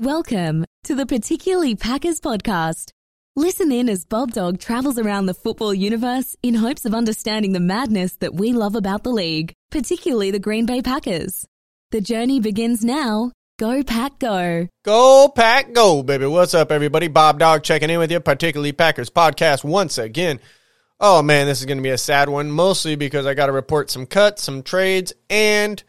Welcome to the Particularly Packers podcast. Listen in as Bob Dog travels around the football universe in hopes of understanding the madness that we love about the league, particularly the Green Bay Packers. The journey begins now. Go, Pack, go. Go pack, go, baby. What's up, everybody? Bob Dog checking in with you, particularly Packers podcast once again. Oh man, this is going to be a sad one, mostly because I got to report some cuts, some trades, and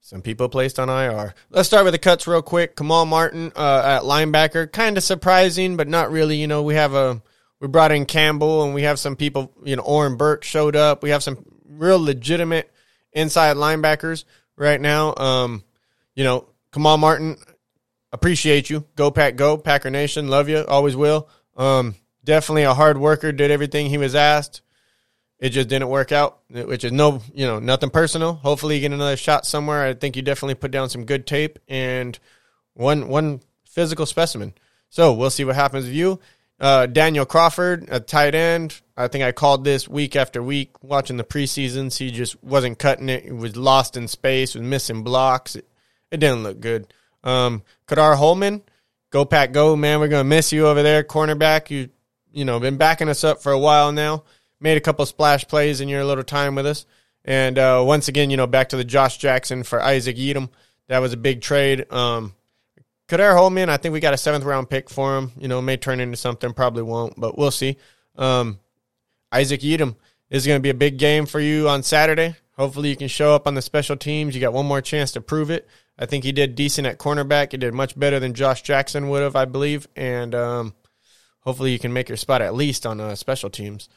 some people placed on IR. Let's start with the cuts real quick. Kamal Martin uh, at linebacker, kind of surprising, but not really. You know, we have a we brought in Campbell, and we have some people. You know, Oren Burks showed up. We have some real legitimate inside linebackers right now. Um, you know, Kamal Martin, appreciate you. Go Pack, go Packer Nation. Love you, always will. Um, definitely a hard worker. Did everything he was asked. It just didn't work out, which is no, you know, nothing personal. Hopefully, you get another shot somewhere. I think you definitely put down some good tape and one one physical specimen. So we'll see what happens with you. Uh, Daniel Crawford, a tight end. I think I called this week after week watching the preseasons. He just wasn't cutting it. He was lost in space, was missing blocks. It, it didn't look good. Um, Kadar Holman, go pack, go man. We're gonna miss you over there, cornerback. You you know been backing us up for a while now. Made a couple splash plays in your little time with us. And uh, once again, you know, back to the Josh Jackson for Isaac Yiadom. That was a big trade. Um, Kader Holman, I think we got a seventh round pick for him. You know, may turn into something, probably won't, but we'll see. Um, Isaac Yiadom is going to be a big game for you on Saturday. Hopefully, you can show up on the special teams. You got one more chance to prove it. I think he did decent at cornerback. He did much better than Josh Jackson would have, I believe. And um, hopefully, you can make your spot at least on uh, special teams.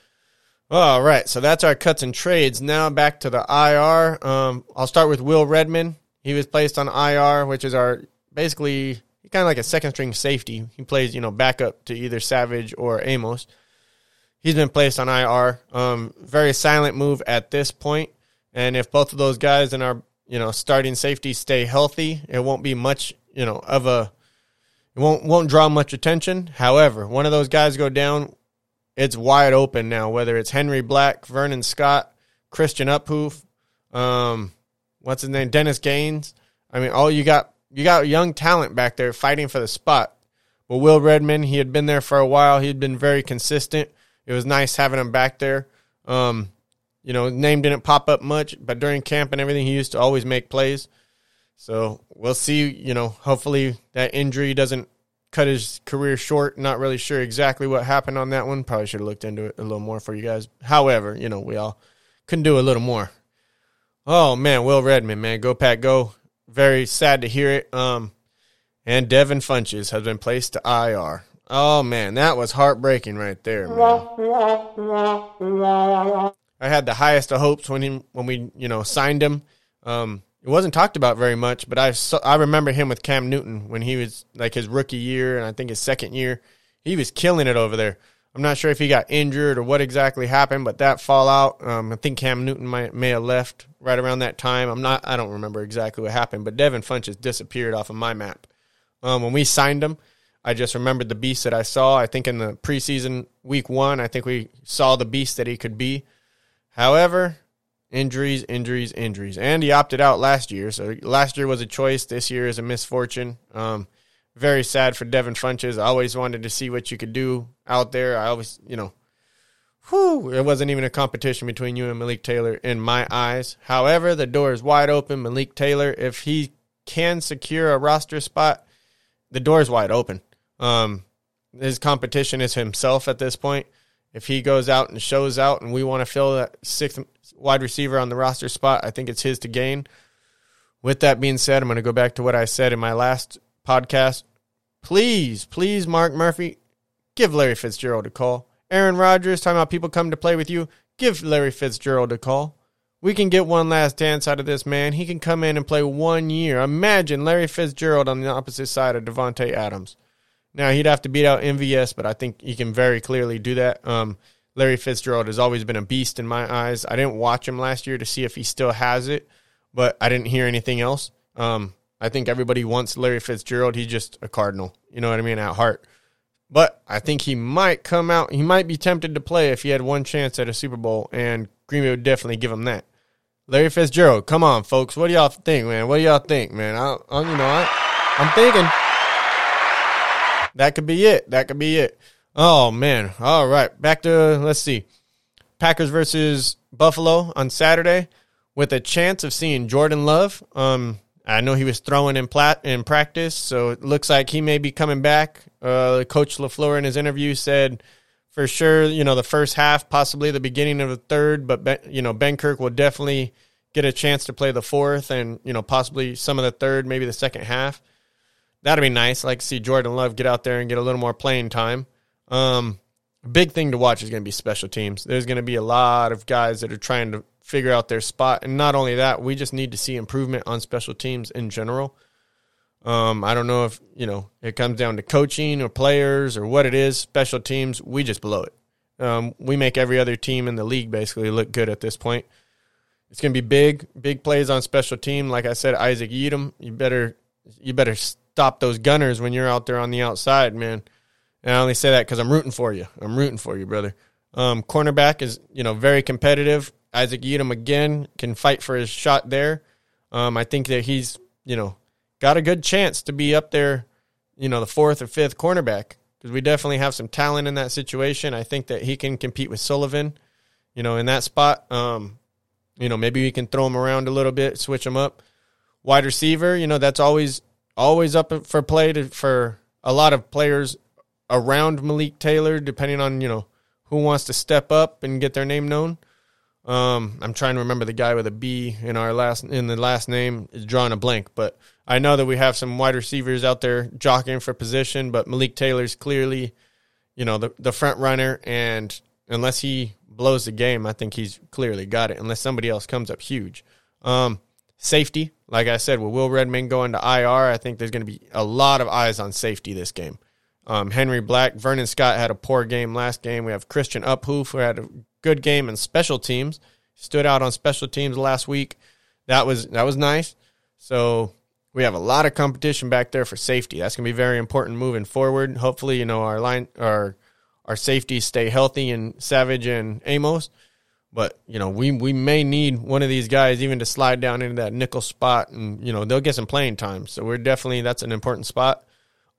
All right, so that's our cuts and trades. Now back to the IR. Um, I'll start with Will Redmond. He was placed on IR, which is our basically kind of like a second string safety. He plays, you know, backup to either Savage or Amos. He's been placed on IR. Um, very silent move at this point. And if both of those guys in our, you know, starting safety stay healthy, it won't be much, you know, of a it won't won't draw much attention. However, one of those guys go down, it's wide open now. Whether it's Henry Black, Vernon Scott, Christian Uphoff, um, what's his name, Dennis Gaines. I mean, all you got you got young talent back there fighting for the spot. But Will Redmond, he had been there for a while. He had been very consistent. It was nice having him back there. Um, you know, name didn't pop up much, but during camp and everything, he used to always make plays. So we'll see. You know, hopefully that injury doesn't cut his career short. Not really sure exactly what happened on that one. Probably should have looked into it a little more for you guys. However, you know, we all couldn't do a little more. Oh man, Will Redmond, man, go Pack, go! Very sad to hear it. Um, and Devin Funchess has been placed to IR. Oh man, that was heartbreaking right there, man. I had the highest of hopes when he when we you know signed him. Um, it wasn't talked about very much, but I saw, I remember him with Cam Newton when he was like his rookie year and I think his second year. He was killing it over there. I'm not sure if he got injured or what exactly happened, but that fallout, um, I think Cam Newton might, may have left right around that time. I'm not, I don't remember exactly what happened, but Devin Funchess disappeared off of my map. Um, when we signed him, I just remembered the beast that I saw. I think in the preseason week one, I think we saw the beast that he could be. However, injuries, injuries, injuries, and he opted out last year. So last year was a choice. This year is a misfortune. Um, very sad for Devin Funchess. I always wanted to see what you could do out there. I always, you know, whew, it wasn't even a competition between you and Malik Taylor in my eyes. However, the door is wide open. Malik Taylor, if he can secure a roster spot, the door is wide open. Um, his competition is himself at this point. If he goes out and shows out, and we want to fill that sixth wide receiver on the roster spot, I think it's his to gain. With that being said, I'm going to go back to what I said in my last podcast. Please, please, Mark Murphy, give Larry Fitzgerald a call. Aaron Rodgers, talking about people come to play with you, give Larry Fitzgerald a call. We can get one last dance out of this man. He can come in and play one year. Imagine Larry Fitzgerald on the opposite side of Davante Adams. Now he'd have to beat out MVS, but I think he can very clearly do that. Um, Larry Fitzgerald has always been a beast in my eyes. I didn't watch him last year to see if he still has it, but I didn't hear anything else. Um, I think everybody wants Larry Fitzgerald. He's just a Cardinal. You know what I mean? At heart. But I think he might come out. He might be tempted to play if he had one chance at a Super Bowl, and Green Bay would definitely give him that. Larry Fitzgerald, come on, folks. What do y'all think, man? What do y'all think, man? I, I you know, I, I'm thinking. That could be it. That could be it. Oh man. All right. Back to let's see. Packers versus Buffalo on Saturday with a chance of seeing Jordan Love. Um, I know he was throwing in plat in practice, so it looks like he may be coming back. Uh, Coach Lafleur in his interview said for sure, you know, the first half, possibly the beginning of the third, but ben, you know, Benkert will definitely get a chance to play the fourth and you know possibly some of the third, maybe the second half. That'd be nice. Like to see Jordan Love get out there and get a little more playing time. Um, big thing to watch is going to be special teams. There's going to be a lot of guys that are trying to figure out their spot. And not only that, we just need to see improvement on special teams in general. Um, I don't know if, you know, it comes down to coaching or players or what it is. Special teams, we just blow it. Um, we make every other team in the league basically look good at this point. It's going to be big, big plays on special team. Like I said, Isaac Yiadom, you better, you better stop those gunners when you're out there on the outside, man. And I only say that because I'm rooting for you. I'm rooting for you, brother. Um, cornerback is, you know, very competitive. Isaac Yiadom again can fight for his shot there. Um, I think that he's, you know, got a good chance to be up there, you know, the fourth or fifth cornerback because we definitely have some talent in that situation. I think that he can compete with Sullivan, you know, in that spot. Um, you know, maybe we can throw him around a little bit, switch him up. Wide receiver, you know, that's always always up for play to, for a lot of players around Malik Taylor, depending on you know who wants to step up and get their name known. Um, I'm trying to remember the guy with a B in our last in the last name is drawing a blank, but I know that we have some wide receivers out there jockeying for position, but Malik Taylor's clearly, you know, the the front runner, and unless he blows the game, I think he's clearly got it. Unless somebody else comes up huge. Um, safety, like I said, with Will Redmond going to IR, I think there's going to be a lot of eyes on safety this game. Um, Henry Black, Vernon Scott had a poor game last game. We have Christian Uphoff, who had a good game in special teams. Stood out on special teams last week. That was that was nice. So we have a lot of competition back there for safety. That's going to be very important moving forward. Hopefully, you know our line our our safeties stay healthy and Savage and Amos. But you know we we may need one of these guys even to slide down into that nickel spot, and you know they'll get some playing time. So we're definitely that's an important spot.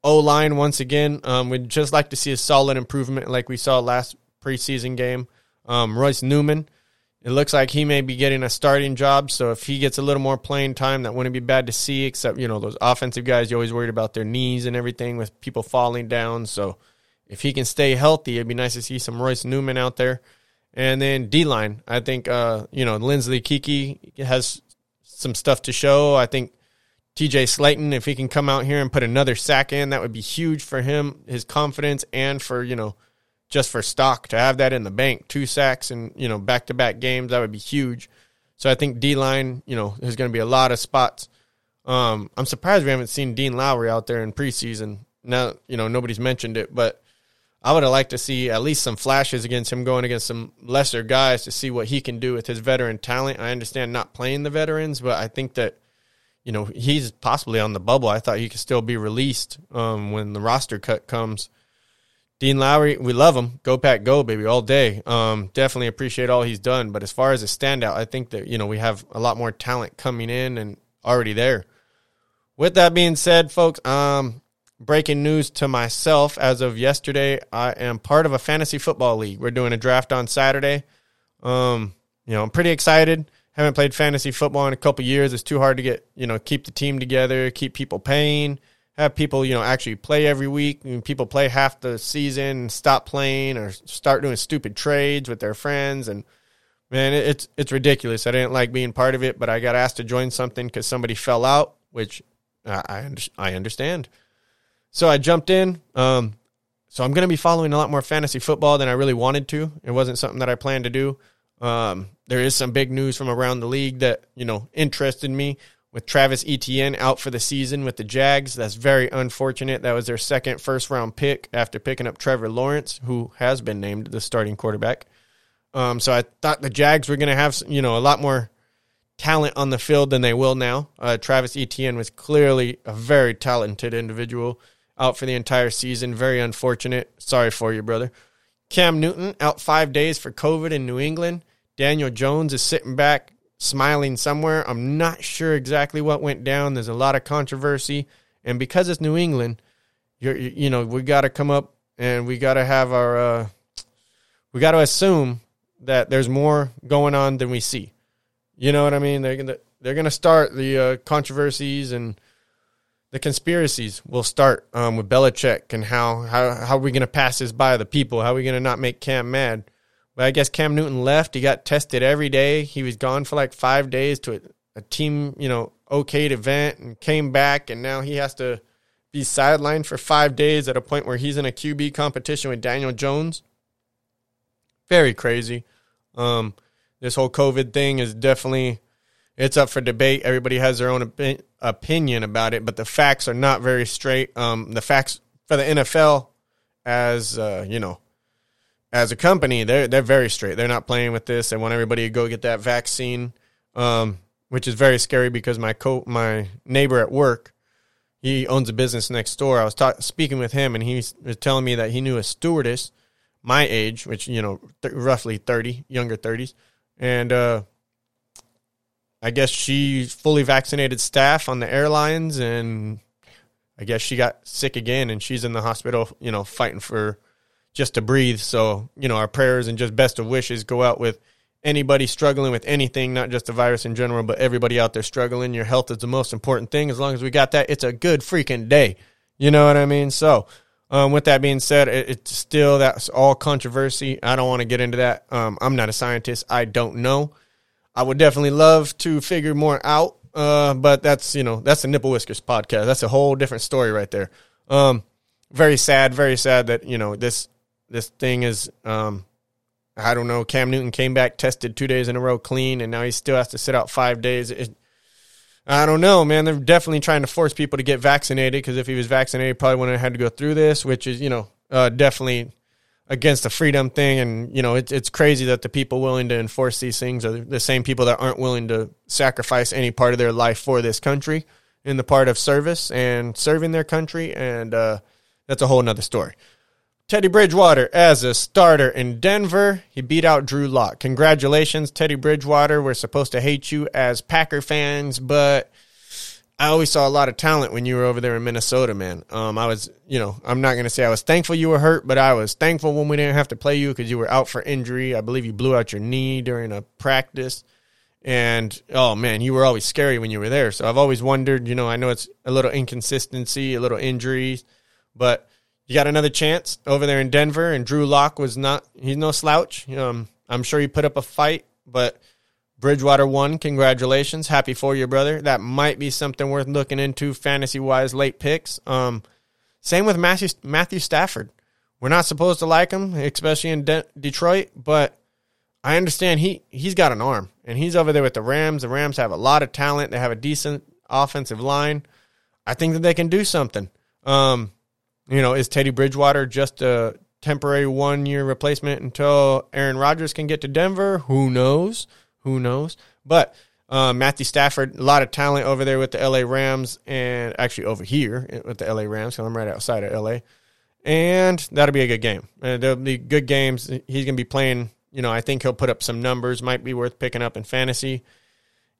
O line once again. Um, we'd just like to see a solid improvement like we saw last preseason game. Um, Royce Newman, it looks like he may be getting a starting job. So if he gets a little more playing time, that wouldn't be bad to see. Except you know those offensive guys, you always worried about their knees and everything with people falling down. So if he can stay healthy, it'd be nice to see some Royce Newman out there. And then D line, I think uh, you know Kingsley Keke has some stuff to show. I think TJ Slaton, if he can come out here and put another sack in, that would be huge for him, his confidence, and for, you know, just for stock to have that in the bank. Two sacks and, you know, back to back games, that would be huge. So I think D line, you know, there's going to be a lot of spots. Um, I'm surprised we haven't seen Dean Lowry out there in preseason. Now, you know, nobody's mentioned it, but I would have liked to see at least some flashes against him going against some lesser guys to see what he can do with his veteran talent. I understand not playing the veterans, but I think that you know, he's possibly on the bubble. I thought he could still be released um, when the roster cut comes. Dean Lowry, we love him. Go Pack, go baby, all day. Um, definitely appreciate all he's done. But as far as a standout, I think that you know we have a lot more talent coming in and already there. With that being said, folks, um, breaking news to myself as of yesterday, I am part of a fantasy football league. We're doing a draft on Saturday. Um, you know, I'm pretty excited haven't played fantasy football in a couple years. It's too hard to get, you know, keep the team together, keep people paying, have people, you know, actually play every week. I mean, people play half the season stop playing or start doing stupid trades with their friends. And man, it's it's ridiculous. I didn't like being part of it, but I got asked to join something because somebody fell out, which I I understand. So I jumped in. Um, so I'm going to be following a lot more fantasy football than I really wanted to. It wasn't something that I planned to do. Um, there is some big news from around the league that you know interested me with Travis Etienne out for the season with the Jags. That's very unfortunate. That was their second first round pick after picking up Trevor Lawrence, who has been named the starting quarterback. Um, so I thought the Jags were going to have you know a lot more talent on the field than they will now. Uh, Travis Etienne was clearly a very talented individual out for the entire season. Very unfortunate. Sorry for you, brother. Cam Newton out five days for COVID in New England. Daniel Jones is sitting back smiling somewhere. I'm not sure exactly what went down. There's a lot of controversy. And because it's New England, you're, you know, we got to come up and we got to have our, uh, we got to assume that there's more going on than we see. You know what I mean? They're gonna they're gonna start the uh, controversies and the conspiracies will start um, with Belichick and how how how are we gonna pass this by the people? How are we gonna not make Cam mad? But I guess Cam Newton left. He got tested every day. He was gone for like five days to a, a team, you know, okayed event and came back, and now he has to be sidelined for five days at a point where he's in a QB competition with Daniel Jones. Very crazy. Um, this whole COVID thing is definitely it's up for debate. Everybody has their own opi- opinion about it, but the facts are not very straight. Um, the facts for the NFL, as uh, you know, as a company, they're they're very straight. They're not playing with this. They want everybody to go get that vaccine, um, which is very scary because my co my neighbor at work, he owns a business next door. I was ta- speaking with him, and he was telling me that he knew a stewardess my age, which you know, th- roughly thirty, younger thirties, and uh, I guess she fully vaccinated staff on the airlines, and I guess she got sick again, and she's in the hospital, you know, fighting for just to breathe. So you know, our prayers and just best of wishes go out with anybody struggling with anything, not just the virus in general, but everybody out there struggling. Your health is the most important thing. As long as we got that, it's a good freaking day. You know what I mean? So um, with that being said, it, it's still that's all controversy. I don't want to get into that. Um, I'm not a scientist. I don't know. I would definitely love to figure more out. Uh, but that's you know that's the nipple whiskers podcast. That's a whole different story right there. Um, very sad, very sad that you know this this thing is. Um, I don't know. Cam Newton came back, tested two days in a row clean, and now he still has to sit out five days. It, I don't know, man. They're definitely trying to force people to get vaccinated because if he was vaccinated, probably wouldn't have had to go through this, which is, you know, uh, definitely against the freedom thing. And, you know, it, it's crazy that the people willing to enforce these things are the same people that aren't willing to sacrifice any part of their life for this country in the part of service and serving their country. And uh, that's a whole nother story. Teddy Bridgewater as a starter in Denver. He beat out Drew Lock. Congratulations, Teddy Bridgewater. We're supposed to hate you as Packer fans, but I always saw a lot of talent when you were over there in Minnesota, man. Um, I was, you know, I'm not going to say I was thankful you were hurt, but I was thankful when we didn't have to play you because you were out for injury. I believe you blew out your knee during a practice. And oh man, you were always scary when you were there. So I've always wondered, you know, I know it's a little inconsistency, a little injuries, but you got another chance over there in Denver, and Drew Lock was not, he's no slouch. Um, I'm sure he put up a fight, but Bridgewater won. Congratulations. Happy for you, brother. That might be something worth looking into fantasy wise late picks. Um, same with Matthew, Matthew Stafford. We're not supposed to like him, especially in De- Detroit, but I understand he, he's got an arm, and he's over there with the Rams. The Rams have a lot of talent, they have a decent offensive line. I think that they can do something. Um, you know, is Teddy Bridgewater just a temporary one year replacement until Aaron Rodgers can get to Denver? Who knows? Who knows? But uh, Matthew Stafford, a lot of talent over there with the LA Rams, and actually over here with the LA Rams, because I'm right outside of LA. And that'll be a good game. Uh, there'll be good games. He's going to be playing, you know, I think he'll put up some numbers, might be worth picking up in fantasy.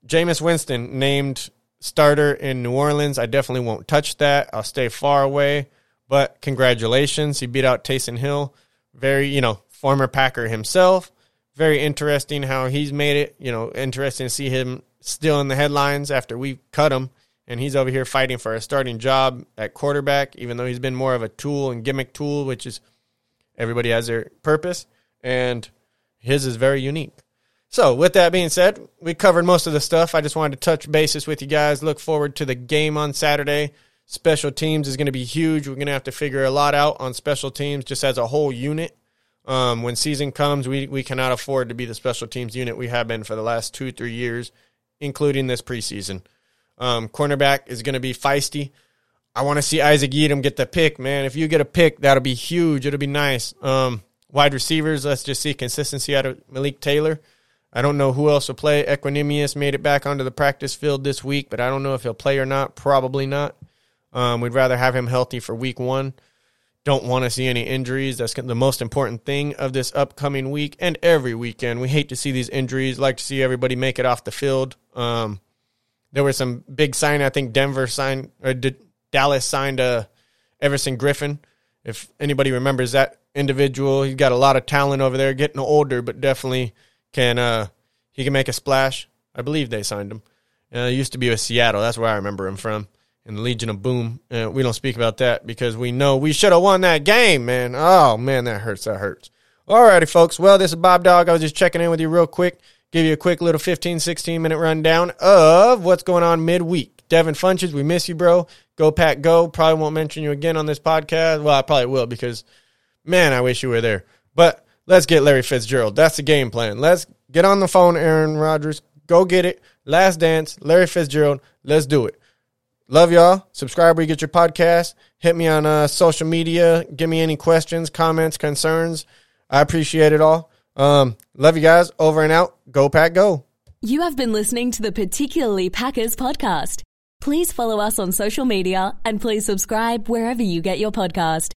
Jameis Winston named starter in New Orleans. I definitely won't touch that. I'll stay far away. But congratulations, he beat out Taysom Hill. Very, you know, former Packer himself. Very interesting how he's made it. You know, interesting to see him still in the headlines after we cut him, and he's over here fighting for a starting job at quarterback, even though he's been more of a tool and gimmick tool, which is everybody has their purpose, and his is very unique. So, with that being said, we covered most of the stuff. I just wanted to touch bases with you guys. Look forward to the game on Saturday. Special teams is going to be huge. We're going to have to figure a lot out on special teams just as a whole unit. Um, when season comes, we, we cannot afford to be the special teams unit we have been for the last two, three years, including this preseason. Um, cornerback is going to be feisty. I want to see Isaac Yiadom get the pick, man. If you get a pick, that'll be huge. It'll be nice. Um, wide receivers, let's just see consistency out of Malik Taylor. I don't know who else will play. Equanimeous made it back onto the practice field this week, but I don't know if he'll play or not. Probably not. Um, we'd rather have him healthy for week one. Don't want to see any injuries. That's the most important thing of this upcoming week and every weekend. We hate to see these injuries. Like to see everybody make it off the field. Um, there were some big sign. I think Denver signed or did, Dallas signed a Everson Griffen. If anybody remembers that individual, he's got a lot of talent over there, getting older, but definitely can uh, he can make a splash. I believe they signed him. Uh, he used to be with Seattle. That's where I remember him from. In the Legion of Boom. Uh, we don't speak about that because we know we should have won that game, man. Oh man, that hurts. That hurts. Alrighty, folks. Well, this is Bob Dog. I was just checking in with you real quick. Give you a quick little 15, 16 minute rundown of what's going on midweek. Devin Funchess, we miss you, bro. Go Pack Go. Probably won't mention you again on this podcast. Well, I probably will because, man, I wish you were there. But let's get Larry Fitzgerald. That's the game plan. Let's get on the phone, Aaron Rodgers. Go get it. Last Dance, Larry Fitzgerald. Let's do it. Love y'all. Subscribe where you get your podcast. Hit me on uh, social media. Give me any questions, comments, concerns. I appreciate it all. Um, love you guys. Over and out. Go Pack Go. You have been listening to the Particularly Packers podcast. Please follow us on social media and please subscribe wherever you get your podcast.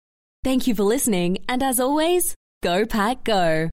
Thank you for listening, and as always, go Pack Go.